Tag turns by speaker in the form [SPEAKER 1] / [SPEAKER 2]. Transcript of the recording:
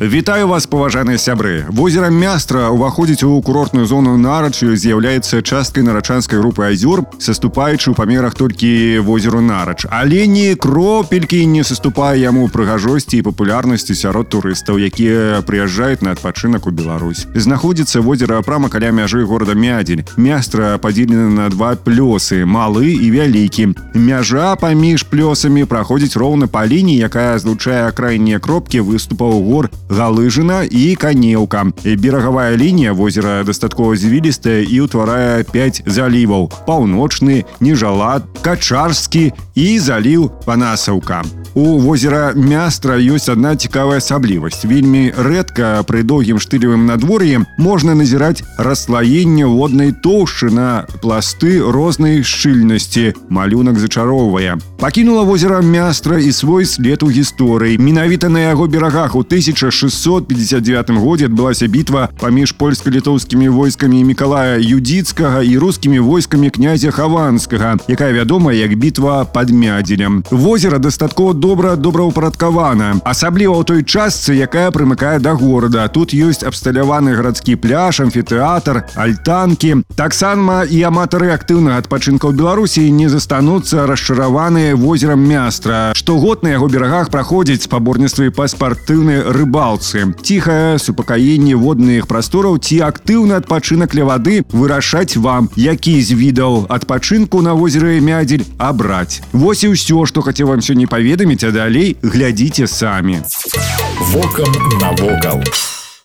[SPEAKER 1] Вітаю вас паважаныя сябры возера мястра уваходзіць у курортную зону нарачу з'яўляецца часткай нарачанскай групы азёр саступаючы ў памерах толькі возеру нарач але не кропелькі не саступае яму прыгажосці і папулярнасці сярод турыстаў якія прыязджаюць на адпачынак у Беларусь знаходзіцца возера прама каля мяжы горада мядзель мястра падзелена на два плёсы малы і вялікі мяжа паміж плёсамі праходзіць роўна па лініі якая злучае крайнія кропкі выступаў гор галыжына і канеўка берагавая лінія возера дастаткова звілістая і ўтварае 5 заліваў паўночны нежалат качарскі і заліў панасаўка у возера мястра ёсць адна цікавая асаблівасць вельмі рэдка пры доўгім штылевым надвор'і можна назіраць расслаенне воднай тоўшчы на пласты рознай шчыльнасці малюнак зачароўвае пакінула возера мястра і свой след у гісторыі менавіта на яго берагах у 1659 годзе адбылася бітва паміж польска-літоўскімі войскамі мікалая юдзіцкага і рускімі войскамі князя хаванскага якая вядома як бітва под мядзелем возера дастаткова добра добраўпарадкавана асабліва ў той частцы якая прымыкае да горада тут ёсць абсталяваны гарадскі пляж амфітэатр альтанкі таксама і аматары актыўнага адпачынка ў беларусі не застануцца расчараваныя возерам мястра штогод на яго берагах праходзіць спаборніцтвы па спартыўнай рыбалцы ціхае супакаенне водных прастораў ці актыўны адпачынак ля вады вырашаць вам які з відаў адпачынку на возеры мядзель абраць вось і ўсё што хацеў вам сёння паведаміць а далей глядзіце самі
[SPEAKER 2] Вокам навокал.